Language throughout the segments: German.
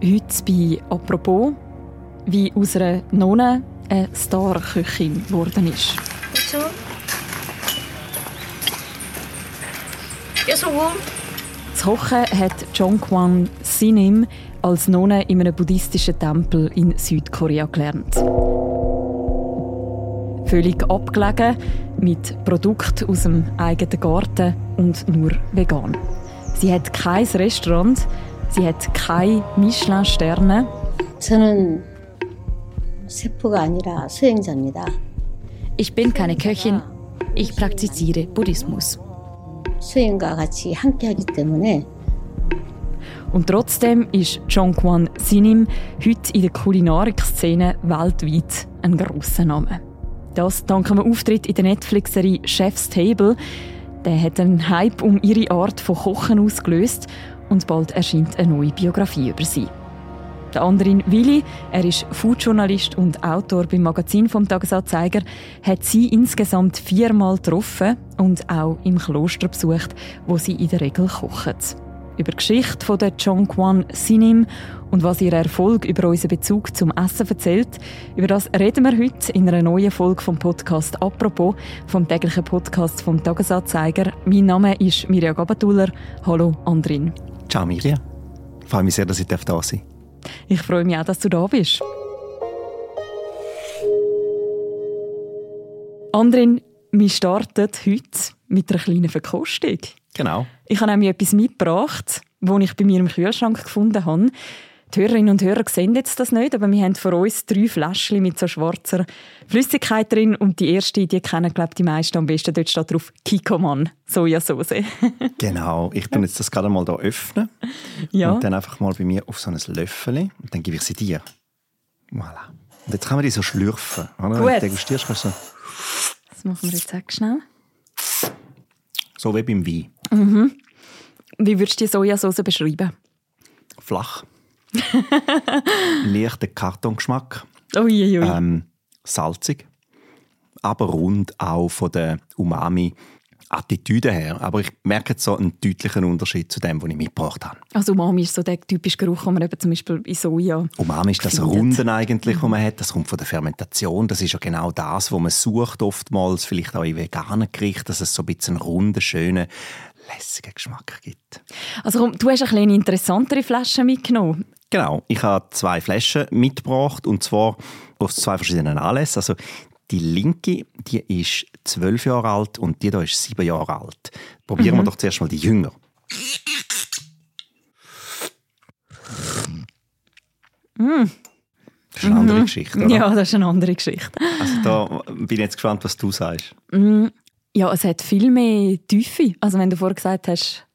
Heute bei «Apropos», wie aus einer Nonne eine Star-Köchin geworden ist. Bitte. Ja, so warm. Das Kochen hat Jongkwan Sinim als Nonne in einem buddhistischen Tempel in Südkorea gelernt. Völlig abgelegen, mit Produkten aus dem eigenen Garten und nur vegan. Sie hat kein Restaurant, Sie hat keine Michelin-Sterne. Ich bin keine Köchin, ich praktiziere Buddhismus. Und trotzdem ist Jongkwan Sinim heute in der Kulinarik-Szene weltweit ein grosser Name. Das dank einem Auftritt in der Netflix-Serie Chef's Table. Der hat einen Hype um ihre Art von Kochen ausgelöst und bald erscheint eine neue Biografie über sie. Der Andrin Willi, er ist Foodjournalist und Autor beim Magazin vom Tagesanzeiger, hat sie insgesamt viermal getroffen und auch im Kloster besucht, wo sie in der Regel kochen. Über die Geschichte von der Jongkwon Sinim und was ihr Erfolg über unseren Bezug zum Essen erzählt, über das reden wir heute in einer neuen Folge vom Podcast «Apropos», vom täglichen Podcast vom Tagesanzeiger. Mein Name ist Mirja Gabatuller. Hallo Andrin. Ciao Mirja. Ich freue mich sehr, dass ich da sein darf. Ich freue mich auch, dass du da bist. Andrin, wir starten heute mit einer kleinen Verkostung. Genau. Ich habe nämlich etwas mitgebracht, das ich bei mir im Kühlschrank gefunden habe. Die Hörerinnen und Hörer sehen jetzt das nicht, aber wir haben vor uns drei Fläschchen mit so schwarzer Flüssigkeit drin und die erste, die kennen glaube ich die meisten am besten, dort steht drauf Kikoman, Sojasauce. genau, ich tue jetzt das gerade mal hier öffnen ja. und dann einfach mal bei mir auf so ein Löffel und dann gebe ich sie dir. Voilà. Und jetzt kann man die so schlürfen. Oder? Gut. Wenn du degustierst, kannst du so, Das machen wir jetzt auch schnell. so wie beim Wein. Wie würdest du die Sojasauce beschreiben? Flach. Leichter Kartongeschmack. Uiuiui. Ähm, salzig. Aber rund auch von der Umami. Attitüde her. Aber ich merke jetzt so einen deutlichen Unterschied zu dem, was ich mitgebracht habe. Also Umami ist so der typische Geruch, den man eben zum Beispiel in Soja Umami ist das. Runden eigentlich, was man hat. Das kommt von der Fermentation. Das ist ja genau das, was man sucht oftmals, vielleicht auch in veganen Gerichten, dass es so ein bisschen einen runden, schönen, lässigen Geschmack gibt. Also du hast eine kleine interessantere Flasche mitgenommen. Genau, ich habe zwei Flaschen mitgebracht und zwar aus zwei verschiedenen Anlässen. Also die linke, die ist zwölf Jahre alt und die da ist sieben Jahre alt. Probieren wir doch zuerst mal die jünger. Das ist eine andere Geschichte, oder? Ja, das ist eine andere Geschichte. Also da bin ich jetzt gespannt, was du sagst. Ja, es hat viel mehr Tiefe. Also wenn du vorher gesagt hast,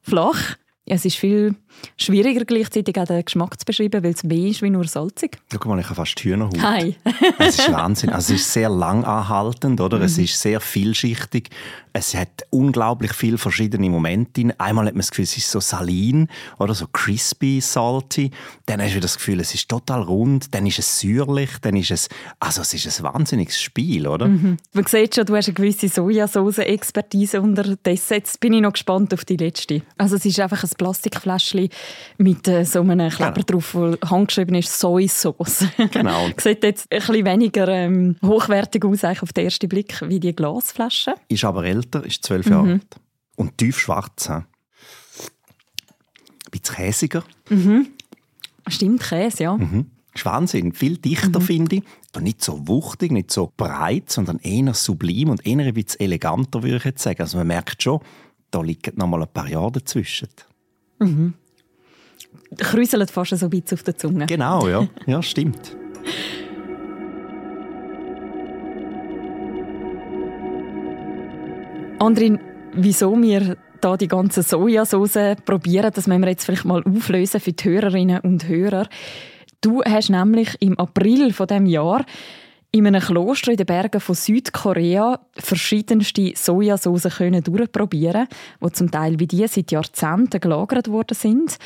flach. Es ist viel schwieriger gleichzeitig auch den Geschmack zu beschreiben, weil es mehr ist wie nur salzig. Schau mal, ich habe fast Hühnerhaut. Hi. Es ist Wahnsinn. Also es ist sehr lang anhaltend, oder? Es ist sehr vielschichtig. Es hat unglaublich viele verschiedene Momente. drin. Einmal hat man das Gefühl, es ist so salin oder so crispy, salty. Dann hast du das Gefühl, es ist total rund. Dann ist es säuerlich. Dann ist es, also es ist ein wahnsinniges Spiel, oder? Man sieht schon, du hast eine gewisse Sojasauce-Expertise unterdessen. Jetzt bin ich noch gespannt auf die letzte. Also es ist einfach ein Plastikfläschchen mit äh, so einem Kleber drauf, wo handgeschrieben ist Sojasoße. Genau. Sieht jetzt ein bisschen weniger ähm, hochwertig aus eigentlich auf den ersten Blick wie die Glasflasche. Ist aber älter, ist zwölf Jahre alt. Und tief schwarz. Ein bisschen käsiger. Stimmt, Käse, ja. ist Wahnsinn. Viel dichter, finde ich. Aber nicht so wuchtig, nicht so breit, sondern eher sublim und eher ein bisschen eleganter, würde ich jetzt sagen. Also man merkt schon, da liegen noch mal ein paar Jahre dazwischen. Kräuselt fast so ein bisschen auf der Zunge. Genau, ja. Ja, stimmt. Andrin, wieso wir da die ganze Sojasauce probieren, das müssen wir jetzt vielleicht mal auflösen für die Hörerinnen und Hörer. Du hast nämlich im April von dem Jahr in einem Kloster in den Bergen von Südkorea verschiedenste Sojasauce können durchprobieren, die zum Teil wie die seit Jahrzehnten gelagert worden sind.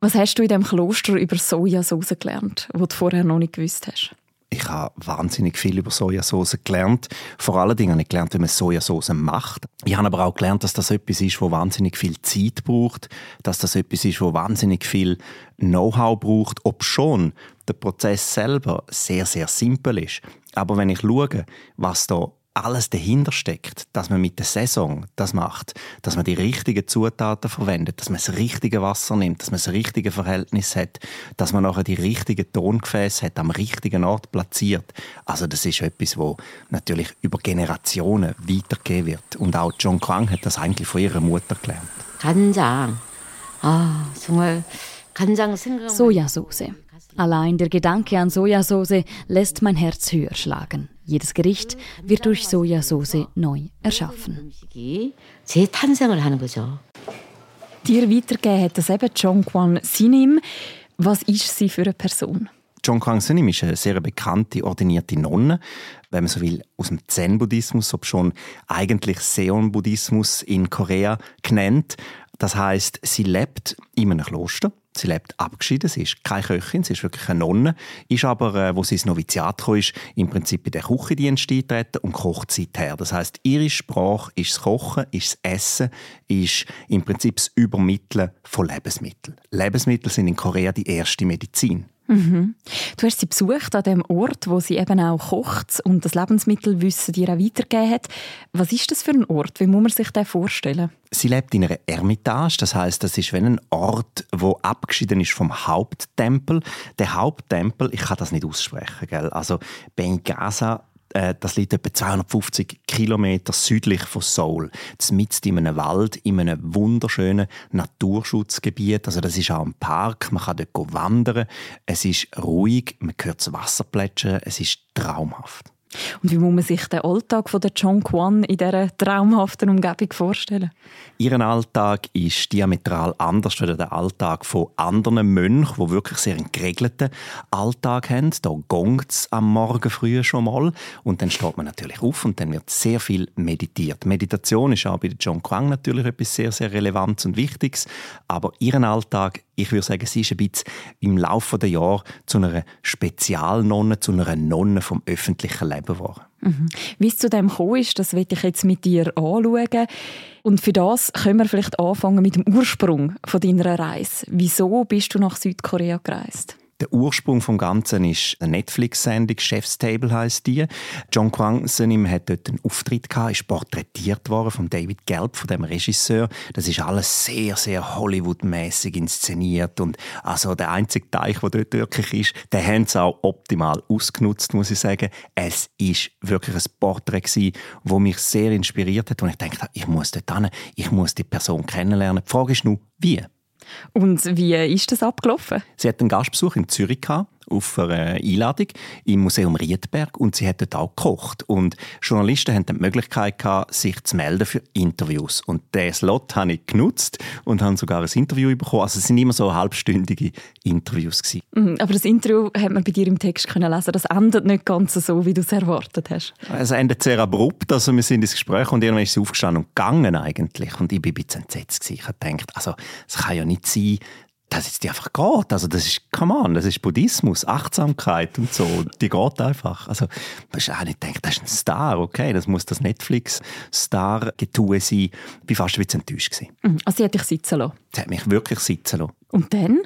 Was hast du in dem Kloster über Sojasauce gelernt, was du vorher noch nicht gewusst hast? Ich habe wahnsinnig viel über Sojasauce gelernt. Vor allen Dingen habe ich gelernt, wie man Sojasauce macht. Ich habe aber auch gelernt, dass das etwas ist, wo wahnsinnig viel Zeit braucht, dass das etwas ist, wo wahnsinnig viel Know-how braucht, ob schon der Prozess selber sehr, sehr simpel ist. Aber wenn ich schaue, was da alles dahinter steckt, dass man mit der Saison das macht, dass man die richtigen Zutaten verwendet, dass man das richtige Wasser nimmt, dass man das richtige Verhältnis hat, dass man nachher die richtigen Tongefäße hat, am richtigen Ort platziert. Also das ist etwas, wo natürlich über Generationen weitergehen wird. Und auch John Kwang hat das eigentlich von ihrer Mutter gelernt. 간장. 아, 정말 간장 생각 Sojasauce. Allein der Gedanke an Sojasauce lässt mein Herz höher schlagen. Jedes Gericht wird durch Sojasauce neu erschaffen. Dir weitergeben hat das eben John Kwan Sinim. Was ist sie für eine Person? John Kwan Sinim ist eine sehr bekannte, ordinierte Nonne, wenn man so will, aus dem Zen-Buddhismus, ob schon eigentlich Seon-Buddhismus in Korea genannt. Das heißt, sie lebt in einem Kloster Sie lebt abgeschieden, sie ist keine Köchin, sie ist wirklich eine Nonne, ist aber, äh, wo sie ins Noviziat kam, ist im Prinzip in den Küchendienst eingetreten und kocht seither. Das heißt, ihre Sprache ist das Kochen, ist das Essen, ist im Prinzip das Übermitteln von Lebensmitteln. Lebensmittel sind in Korea die erste Medizin. Mhm. Du hast sie besucht an dem Ort, wo sie eben auch kocht und das Lebensmittelwissen dir auch weitergegeben hat. Was ist das für ein Ort? Wie muss man sich das vorstellen? Sie lebt in einer Ermitage, das heißt, das ist wie ein Ort, wo abgeschieden ist vom Haupttempel. Der Haupttempel, ich kann das nicht aussprechen, gell? Also Benghazi äh, das liegt etwa 250 Kilometer südlich von Seoul. Mitten in einem Wald, in einem wunderschönen Naturschutzgebiet. Also das ist auch ein Park, man kann dort wandern. Es ist ruhig, man hört das Wasser plätschern, es ist traumhaft. Und wie muss man sich den Alltag von der Chong Kwan in dieser traumhaften Umgebung vorstellen? Ihr Alltag ist diametral anders als der Alltag von anderen Mönchen, die wirklich sehr einen geregelten Alltag haben. Da gongt es am Morgen früh schon mal und dann steht man natürlich auf und dann wird sehr viel meditiert. Meditation ist auch bei John Kwang natürlich etwas sehr, sehr Relevantes und Wichtiges, aber ihren Alltag ich würde sagen, sie ist ein bisschen im Laufe der Jahre zu einer Spezialnonne, zu einer Nonne vom öffentlichen Leben geworden. Mhm. Wie es zu dem gekommen ist, das will ich jetzt mit dir anschauen. Und für das können wir vielleicht anfangen mit dem Ursprung von deiner Reise. Wieso bist du nach Südkorea gereist? Der Ursprung vom Ganzen ist eine Netflix-Sendung, Chef's Table heißt die. John Kwang hat dort einen Auftritt gehabt, ist porträtiert worden von David Gelb, von dem Regisseur. Das ist alles sehr, sehr Hollywood-mäßig inszeniert und also der einzige Teich, der dort wirklich ist, den haben sie auch optimal ausgenutzt, muss ich sagen. Es ist wirklich ein Porträt gewesen, das mich sehr inspiriert hat und ich dachte, ich muss dort hin, ich muss die Person kennenlernen. Die Frage ist nur, wie? Und wie ist das abgelaufen? Sie hat einen Gastbesuch in Zürich gehabt, auf einer Einladung im Museum Riedberg und sie hat dort auch gekocht. Und Journalisten hatten die Möglichkeit, gehabt, sich zu melden für Interviews. Und diesen Slot habe ich genutzt und habe sogar ein Interview bekommen. Also es sind immer so halbstündige Interviews. Gewesen. Mhm, aber das Interview hat man bei dir im Text können lesen. Das endet nicht ganz so, wie du es erwartet hast. Es endet sehr abrupt. Also wir sind ins Gespräch und irgendwann ist sie aufgestanden und gegangen eigentlich. Und ich bin ein bisschen entsetzt. Ich habe gedacht, also es kann ja nicht sein, es die einfach geht. Also das ist, come on, das ist Buddhismus, Achtsamkeit und so. Die geht einfach. Also, hast du auch nicht gedacht, das ist ein Star, okay, das muss das Netflix-Star-Getue sein. Ich war fast ein bisschen enttäuscht. Gewesen. Mhm, also sie hat dich sitzen lassen? Sie hat mich wirklich sitzen lassen. Und dann?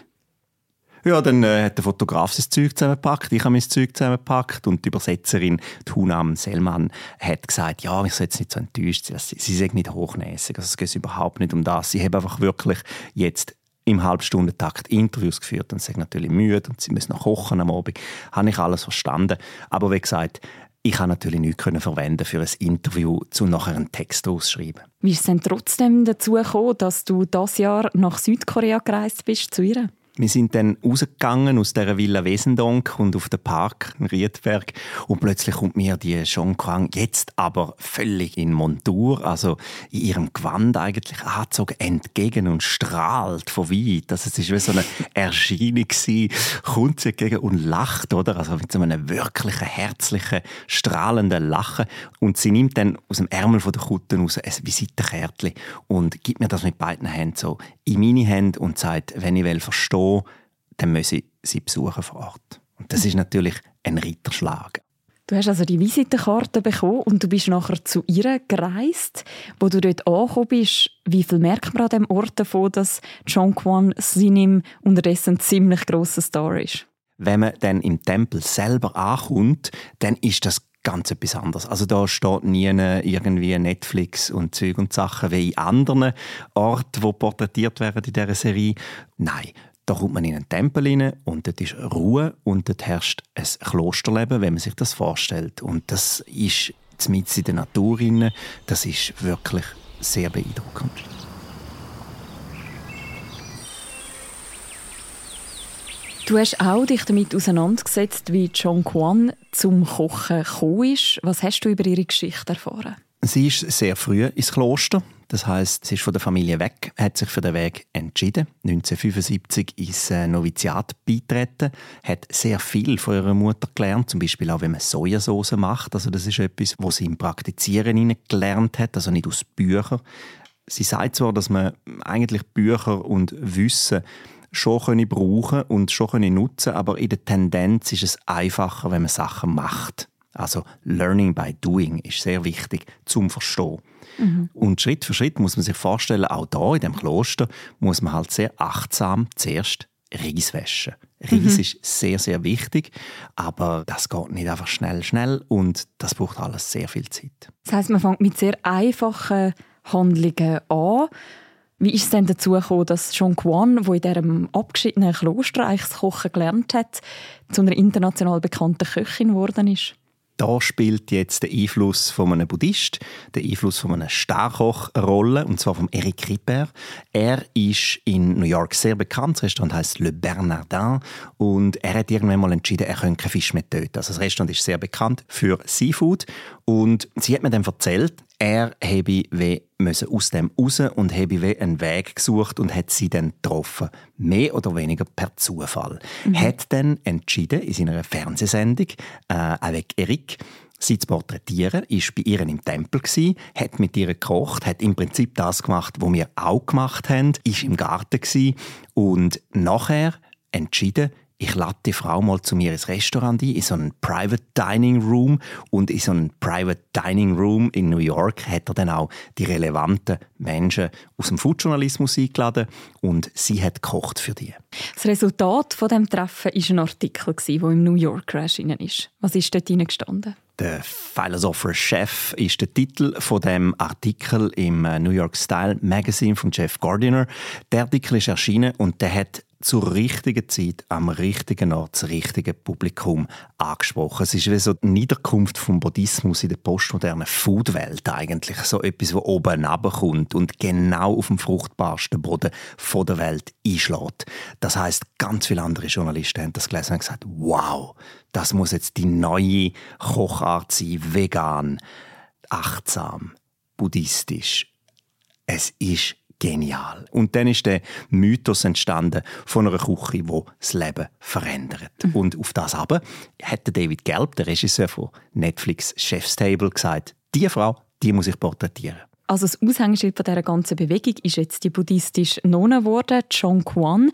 Ja, dann äh, hat der Fotograf sein Zeug zusammengepackt, ich habe mein Zeug zusammengepackt und die Übersetzerin, die Hunam Selman, hat gesagt, ja, ich soll jetzt nicht so enttäuscht sein, sie, sie sind nicht hochnäsig, also es geht überhaupt nicht um das. Sie haben einfach wirklich jetzt im Halbstundentakt Interviews geführt und sind natürlich müde und sie müssen noch kochen am Abend. Habe ich alles verstanden. Aber wie gesagt, ich kann natürlich nichts verwenden für ein Interview, um nachher einen Text auszuschreiben. Wie ist es denn trotzdem dazu gekommen, dass du das Jahr nach Südkorea gereist bist zu ihr? Wir sind dann rausgegangen aus der Villa Wesendonck und auf den Park in Riedberg und plötzlich kommt mir die Jean Kwang jetzt aber völlig in Montur, also in ihrem Gewand eigentlich angezogen, entgegen und strahlt von weit. Also es ist wie so eine Erscheinung gewesen, kommt sie entgegen und lacht, oder? Also mit so einem wirklichen, herzlichen, strahlenden Lachen und sie nimmt dann aus dem Ärmel von der Kutte raus ein Visitenkärtchen und gibt mir das mit beiden Händen so in meine Hände und sagt, wenn ich will verstehen, dann muss ich sie besuchen vor Ort. Und das ist natürlich ein Ritterschlag. Du hast also die Visitenkarte bekommen und du bist nachher zu ihr gereist. Wo du dort angekommen bist, wie viel merkt man an dem Ort davon, dass John Quan Sinim unterdessen ein ziemlich grosser Star ist? Wenn man dann im Tempel selber ankommt, dann ist das ganz etwas anderes. Also da steht nie irgendwie Netflix und Zeug und Sachen wie in anderen Orten, die porträtiert werden in dieser Serie. Nein, da kommt man in einen Tempel rein und dort ist Ruhe und dort herrscht ein Klosterleben, wenn man sich das vorstellt. Und das ist mitten in der Natur. Das ist wirklich sehr beeindruckend. Du hast auch dich damit auseinandergesetzt, wie John Kwan zum Kochen gekommen ist. Was hast du über ihre Geschichte erfahren? Sie ist sehr früh ins Kloster. Das heißt, sie ist von der Familie weg, hat sich für den Weg entschieden. 1975 ins äh, Noviziat beitreten, hat sehr viel von ihrer Mutter gelernt, zum Beispiel auch, wie man Sojasauce macht. Also das ist etwas, was sie im Praktizieren gelernt hat, also nicht aus Büchern. Sie sagt zwar, dass man eigentlich Bücher und Wissen schon können brauchen und schon können nutzen, aber in der Tendenz ist es einfacher, wenn man Sachen macht. Also Learning by Doing ist sehr wichtig zum Verstehen. Mhm. Und Schritt für Schritt muss man sich vorstellen, auch da in dem Kloster muss man halt sehr achtsam zuerst Reis waschen. Reis mhm. ist sehr, sehr wichtig, aber das geht nicht einfach schnell, schnell und das braucht alles sehr viel Zeit. Das heißt, man fängt mit sehr einfachen Handlungen an wie ist es denn dazu gekommen, dass John Quan, der in diesem abgeschiedenen Kloster Kochen gelernt hat, zu einer international bekannten Köchin geworden ist? Da spielt jetzt der Einfluss von einem Buddhist, der Einfluss von einem Starkoch eine Rolle, und zwar von Eric Ripper. Er ist in New York sehr bekannt. Das Restaurant heißt Le Bernardin und er hat irgendwann mal entschieden, er könnte keinen Fisch mehr töten. Also das Restaurant ist sehr bekannt für Seafood und sie hat mir dann erzählt, er habe müssen aus dem raus und habe einen Weg gesucht und hat sie dann getroffen. Mehr oder weniger per Zufall. Mhm. Hat dann entschieden, in seiner Fernsehsendung, äh, avec Eric, sie zu porträtieren, ist bei ihr im Tempel gsi, hat mit ihr gekocht, hat im Prinzip das gemacht, was wir auch gemacht haben, ist im Garten gsi und nachher entschieden, ich lade die Frau mal zu mir ins Restaurant ein, in so einen Private Dining Room. Und in so einem Private Dining Room in New York hat er dann auch die relevanten Menschen aus dem Foodjournalismus eingeladen und sie hat gekocht für die. Das Resultat von dem Treffen war ein Artikel, der im New York erschienen ist. Was ist dort gestanden? Der Philosopher Chef ist der Titel von dem Artikel im äh, New York Style Magazine von Jeff Gardiner. Der Artikel ist erschienen und der hat zur richtigen Zeit am richtigen Ort das richtige Publikum angesprochen. Es ist wie so die Niederkunft vom Buddhismus in der postmodernen Foodwelt eigentlich. So etwas, das oben kommt und genau auf dem fruchtbarsten Boden der Welt einschlägt. Das heißt, ganz viele andere Journalisten haben das gelesen und gesagt, wow, das muss jetzt die neue Kochart sein, vegan, achtsam, buddhistisch. Es ist genial. Und dann ist der Mythos entstanden von einer Küche, die das Leben verändert. Mhm. Und auf das aber hat David Gelb, der Regisseur von Netflix Chef's Table, gesagt, diese Frau, die muss ich porträtieren. Also das Aushängeschild von dieser ganzen Bewegung ist jetzt die buddhistische Nonne geworden, Chong Kwan.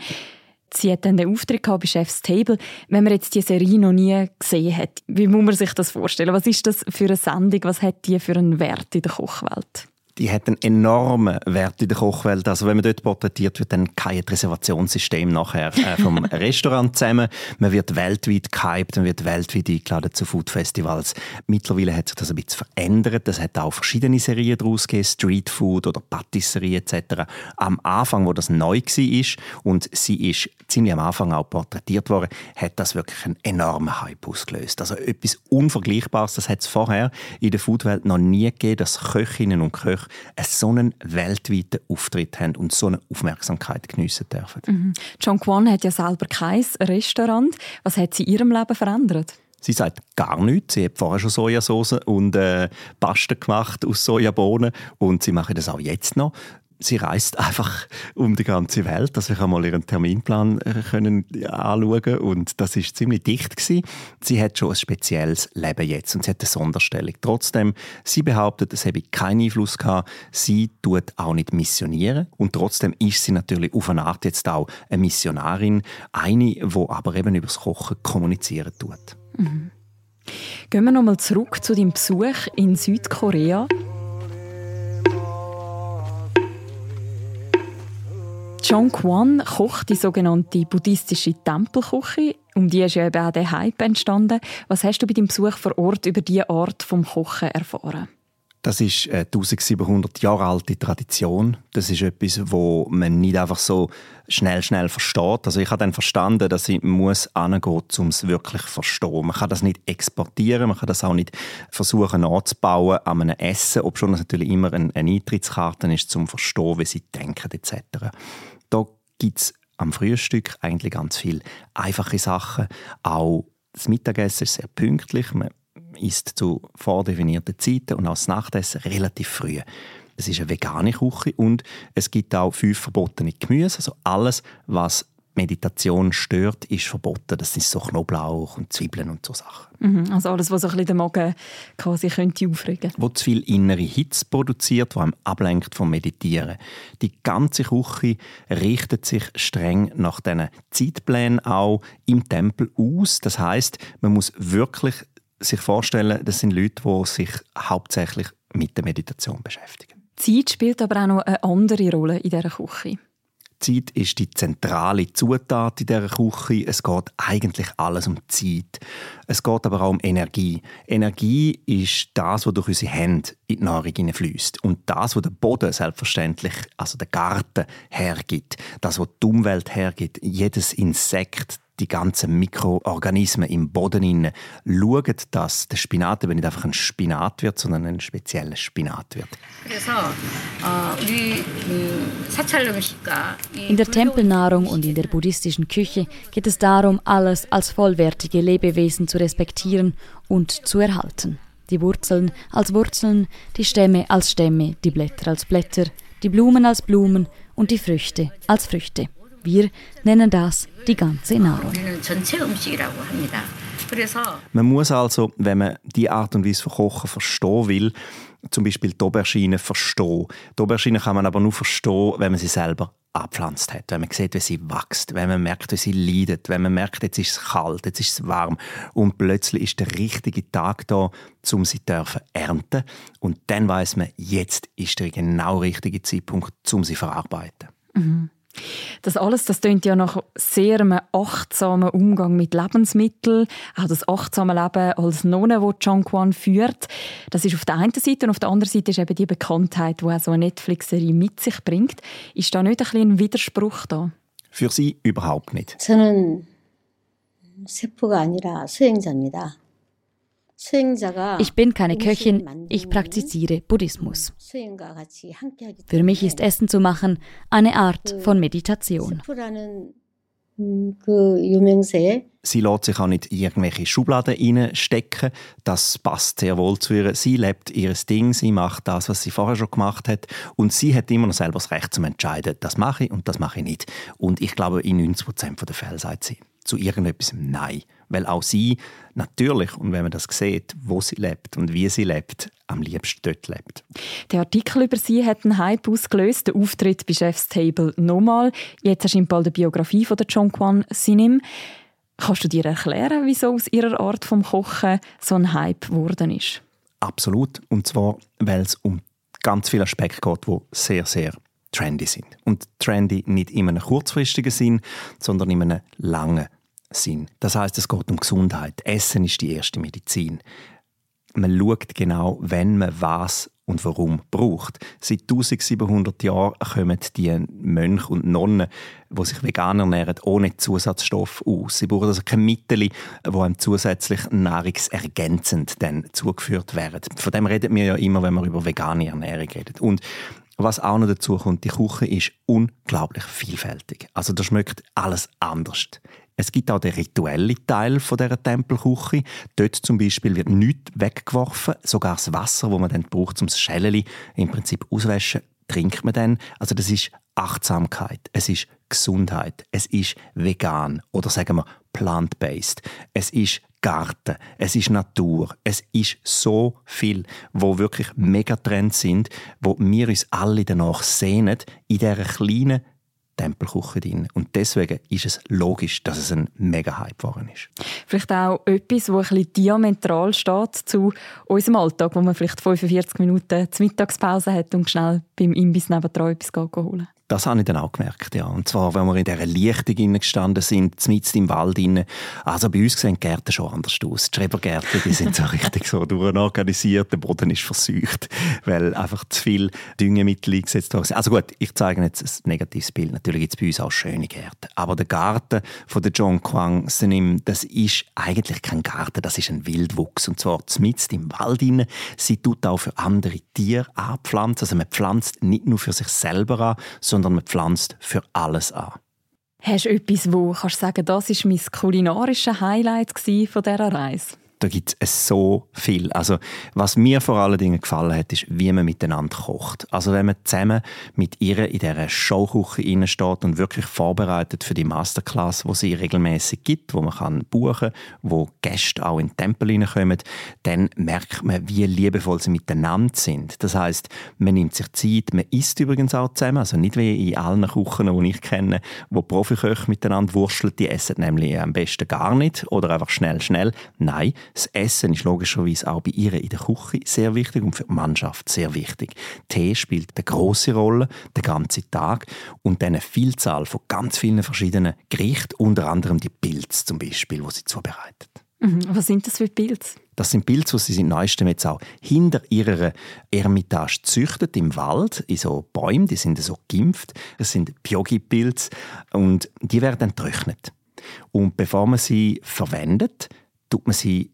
Sie hat dann den Auftritt bei Chef's Table. Wenn man jetzt die Serie noch nie gesehen hat, wie muss man sich das vorstellen? Was ist das für eine Sendung? Was hat die für einen Wert in der Kochwelt? Die hat einen enormen Wert in der Kochwelt. Also wenn man dort porträtiert wird, dann kein Reservationssystem nachher äh, vom Restaurant zusammen. Man wird weltweit gehypt, man wird weltweit eingeladen zu Foodfestivals. Mittlerweile hat sich das ein bisschen verändert. Es hat auch verschiedene Serien daraus gegeben, Street Food oder Patisserie etc. Am Anfang, wo das neu war und sie ist ziemlich am Anfang auch porträtiert worden, hat das wirklich einen enormen Hype ausgelöst. Also etwas Unvergleichbares, das hat es vorher in der Foodwelt noch nie gegeben, dass Köchinnen und Köche so einen weltweiten Auftritt haben und so eine Aufmerksamkeit geniessen dürfen. Mhm. John Kwan hat ja selber kein Restaurant. Was hat sie in ihrem Leben verändert? Sie sagt gar nichts. Sie hat vorher schon Sojasauce und äh, Paste gemacht aus Sojabohnen und sie macht das auch jetzt noch sie reist einfach um die ganze Welt, dass ich einmal ihren Terminplan äh, können anschauen und das ist ziemlich dicht gewesen. Sie hat schon ein spezielles Leben jetzt und sie hat eine Sonderstellung. Trotzdem, sie behauptet, es habe keinen Einfluss gehabt. Sie tut auch nicht missionieren und trotzdem ist sie natürlich auf eine Art jetzt auch eine Missionarin, eine, wo aber eben über das Kochen kommunizieren tut. Mhm. Gehen wir nochmal zurück zu deinem Besuch in Südkorea. John Kwan kocht die sogenannte buddhistische Tempelküche. Um die ist ja eben auch der Hype entstanden. Was hast du bei deinem Besuch vor Ort über diese Art vom Kochen erfahren? Das ist eine 1700 Jahre alte Tradition. Das ist etwas, wo man nicht einfach so schnell, schnell versteht. Also ich habe dann verstanden, dass ich muss angehen, um es wirklich zu verstehen. Man kann das nicht exportieren, man kann das auch nicht versuchen nachzubauen an einem Essen, obwohl es natürlich immer eine Eintrittskarte ist, zum Verstehen, wie sie denken etc. Da gibt es am Frühstück eigentlich ganz viele einfache Sachen. Auch das Mittagessen ist sehr pünktlich. Man isst zu vordefinierten Zeiten und auch das Nachtessen relativ früh. Es ist eine vegane Küche und es gibt auch fünf verbotene Gemüse. Also alles, was Meditation stört, ist verboten. Das ist so Knoblauch und Zwiebeln und so Sachen. Mhm, also alles, was so ein bisschen den Magen quasi könnte aufregen Wo zu viel innere Hitze produziert, wo einem ablenkt vom Meditieren. Die ganze Küche richtet sich streng nach diesen Zeitplänen auch im Tempel aus. Das heißt, man muss wirklich sich vorstellen, das sind Leute, die sich hauptsächlich mit der Meditation beschäftigen. Zeit spielt aber auch noch eine andere Rolle in dieser Küche. Zeit ist die zentrale Zutat in dieser Küche. Es geht eigentlich alles um Zeit. Es geht aber auch um Energie. Energie ist das, was durch unsere Hände in die Nahrung hineinfließt. Und das, was der Boden selbstverständlich, also der Garten, hergibt. Das, was die Umwelt hergibt. Jedes Insekt, die ganzen Mikroorganismen im Boden schauen, dass der Spinat eben nicht einfach ein Spinat wird, sondern ein spezieller Spinat wird. In der Tempelnahrung und in der buddhistischen Küche geht es darum, alles als vollwertige Lebewesen zu respektieren und zu erhalten. Die Wurzeln als Wurzeln, die Stämme als Stämme, die Blätter als Blätter, die Blumen als Blumen und die Früchte als Früchte. Wir nennen das die ganze Nahrung. Man muss also, wenn man die Art und Weise von Kochen verstehen will, zum Beispiel die Aubergine verstehen. Die Aubergine kann man aber nur verstehen, wenn man sie selber abpflanzt hat, wenn man sieht, wie sie wächst, wenn man merkt, wie sie leidet, wenn man merkt, jetzt ist es kalt, jetzt ist es warm und plötzlich ist der richtige Tag da, um sie zu ernten und dann weiß man, jetzt ist der genau richtige Zeitpunkt, um sie zu verarbeiten. Mhm. Das alles, das klingt ja nach sehr einem achtsamen Umgang mit Lebensmitteln, auch das achtsame Leben als Nonne, das John Kwan führt. Das ist auf der einen Seite und auf der anderen Seite ist eben die Bekanntheit, die auch so eine Netflix-Serie mit sich bringt. Ist da nicht ein, ein Widerspruch da? Für Sie überhaupt nicht. 저는 세포가 아니라 수행자입니다. Ich bin keine Köchin, ich praktiziziere Buddhismus. Für mich ist Essen zu machen eine Art von Meditation. Sie lässt sich auch nicht in irgendwelche Schubladen reinstecken. Das passt sehr wohl zu ihr. Sie lebt ihr Ding, sie macht das, was sie vorher schon gemacht hat. Und sie hat immer noch selber das Recht zu entscheiden, das mache ich und das mache ich nicht. Und ich glaube, in 90 Prozent der Fälle sagt sie zu irgendetwas Nein. Weil auch sie natürlich, und wenn man das sieht, wo sie lebt und wie sie lebt, am liebsten dort lebt. Der Artikel über sie hat einen Hype ausgelöst, der Auftritt bei Chef's Table nochmal. Jetzt erscheint bald die Biografie von der Chongquan Sinim. Kannst du dir erklären, wieso aus ihrer Art vom Kochen so ein Hype geworden ist? Absolut. Und zwar, weil es um ganz viele Aspekte geht, die sehr, sehr trendy sind. Und trendy nicht in einem kurzfristigen Sinn, sondern in einem langen Sinn. Das heißt, es geht um Gesundheit. Essen ist die erste Medizin. Man schaut genau, wenn man was und warum braucht. Seit 1700 Jahren kommen die Mönche und Nonnen, die sich vegan ernähren, ohne Zusatzstoff aus. Sie brauchen also keine Mittel, die einem zusätzlich nahrungsergänzend dann zugeführt werden. Von dem reden wir ja immer, wenn wir über vegane Ernährung reden. Und was auch noch dazu kommt, die Küche ist unglaublich vielfältig. Also da schmeckt alles anders. Es gibt auch den rituellen Teil von dieser Tempelküche. Dort zum Beispiel wird nichts weggeworfen, sogar das Wasser, das man dann braucht, um das Schäleli im Prinzip auswaschen, trinkt man dann. Also das ist Achtsamkeit, es ist Gesundheit, es ist vegan oder sagen wir plant-based, es ist Garten, es ist Natur, es ist so viel, wo wirklich Megatrends sind, wo wir uns alle danach sehnen, in dieser kleinen Tempelküche drin. Und deswegen ist es logisch, dass es ein Mega-Hype geworden ist. Vielleicht auch etwas, das ein bisschen diametral steht zu unserem Alltag, wo man vielleicht 45 Minuten zur Mittagspause hat und schnell beim Imbiss nebendran etwas holen das habe ich dann auch gemerkt, ja. Und zwar, wenn wir in dieser Lichtung gestanden sind, mitten im Wald innen. Also bei uns sehen die Gärten schon anders aus. Die Schrebergärten, die sind so richtig so durchorganisiert. Der Boden ist verseucht, weil einfach zu viel Düngemittel eingesetzt worden Also gut, ich zeige jetzt ein negatives Bild. Natürlich gibt es bei uns auch schöne Gärten. Aber der Garten von der John Kwang Senim, das ist eigentlich kein Garten, das ist ein Wildwuchs. Und zwar mitten im Wald innen. Sie tut auch für andere Tiere anpflanzen. Also man pflanzt nicht nur für sich selber an, sondern man pflanzt für alles an. Hast du etwas, wo kannst du sagen, das war mein kulinarisches Highlight von dieser Reise? Da gibt es so viel. Also, was mir vor allen Dingen gefallen hat, ist, wie man miteinander kocht. Also, wenn man zusammen mit ihr in dieser Showküche steht und wirklich vorbereitet für die Masterclass, wo sie regelmäßig gibt, wo man kann buchen, wo Gäste auch in den Tempel hineinkommen, dann merkt man, wie liebevoll sie miteinander sind. Das heißt, man nimmt sich Zeit, man isst übrigens auch zusammen, also nicht wie in allen Küchen, die ich kenne, wo Profiköche miteinander wurschteln, die essen nämlich am besten gar nicht oder einfach schnell, schnell. Nein, das Essen ist logischerweise auch bei ihr in der Küche sehr wichtig und für die Mannschaft sehr wichtig. Tee spielt eine große Rolle den ganzen Tag und dann eine Vielzahl von ganz vielen verschiedenen Gerichten, unter anderem die Pilze zum Beispiel, wo sie zubereitet. Mhm. Was sind das für Pilze? Das sind Pilze, die sie in neuestem jetzt auch hinter ihrer Ermitage züchtet im Wald, in so Bäumen, die sind so geimpft. Das sind Biogi-Pilze und die werden dann getrocknet. Und bevor man sie verwendet, tut man sie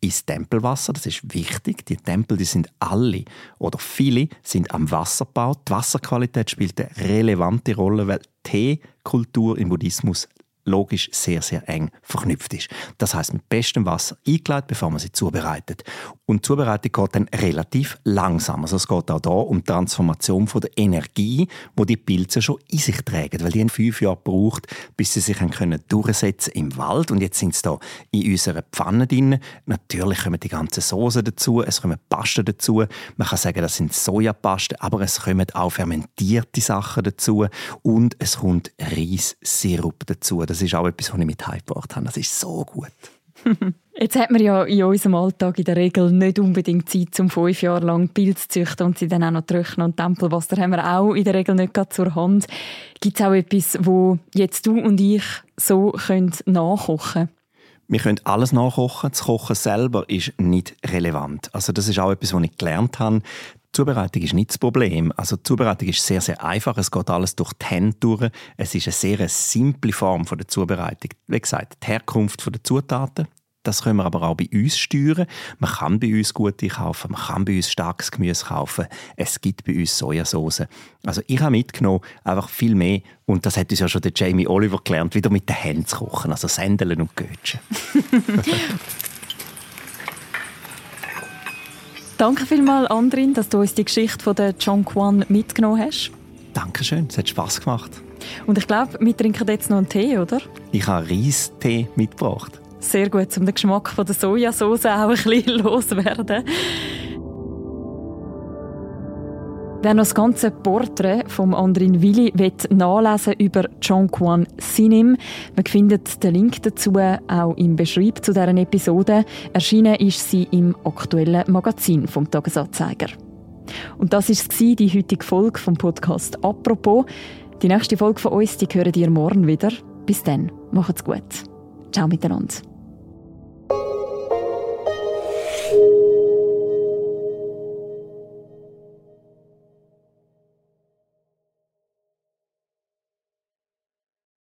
ins Tempelwasser. Das ist wichtig. Die Tempel, die sind alle oder viele sind am Wasser gebaut. Die Wasserqualität spielt eine relevante Rolle, weil Teekultur im Buddhismus logisch sehr, sehr eng verknüpft ist. Das heißt mit bestem Wasser eingeleitet, bevor man sie zubereitet. Und die Zubereitung geht dann relativ langsam. Also es geht auch da um die Transformation von der Energie, wo die Pilze schon in sich tragen, weil die haben fünf Jahre gebraucht, bis sie sich können durchsetzen im Wald. Und jetzt sind sie da in unserer Pfanne drin. Natürlich kommen die ganzen Soßen dazu, es kommen Pasten dazu. Man kann sagen, das sind Sojapasten, aber es kommen auch fermentierte Sachen dazu und es kommt Reissirup dazu. Das ist auch etwas, was ich mit heimgebracht habe. Das ist so gut. Jetzt hat man ja in unserem Alltag in der Regel nicht unbedingt Zeit, um fünf Jahre lang Pilze zu züchten und sie dann auch noch trocknen. Und Tempelwasser haben wir auch in der Regel nicht zur Hand. Gibt es auch etwas, wo jetzt du und ich so können nachkochen können? Wir können alles nachkochen. Das Kochen selber ist nicht relevant. Also das ist auch etwas, was ich gelernt habe. Zubereitung ist nicht das Problem. Also die Zubereitung ist sehr, sehr einfach. Es geht alles durch die Hände durch. Es ist eine sehr simple Form der Zubereitung. Wie gesagt, die Herkunft der Zutaten, das können wir aber auch bei uns steuern. Man kann bei uns gute kaufen, man kann bei uns starkes Gemüse kaufen. Es gibt bei uns Sojasauce. Also ich habe mitgenommen, einfach viel mehr. Und das hat uns ja schon der Jamie Oliver gelernt, wieder mit den Händen zu kochen. Also Sendeln und Götschen. Danke vielmals, Andrin, dass du uns die Geschichte von der Kwan mitgenommen hast. Dankeschön, es hat Spass gemacht. Und ich glaube, wir trinken jetzt noch einen Tee, oder? Ich habe Reistee mitgebracht. Sehr gut, um den Geschmack von der Sojasauce auch ein bisschen loszuwerden. Wer noch das ganze Porträt von Andrin Willi nachlesen über John Kwan Sinim, man findet den Link dazu auch im Beschreib zu deren Episode. Erschienen ist sie im aktuellen Magazin vom Tagesanzeiger. Und das war die heutige Folge vom Podcast «Apropos». Die nächste Folge von uns, die hören ihr morgen wieder. Bis dann, macht's gut. Ciao miteinander.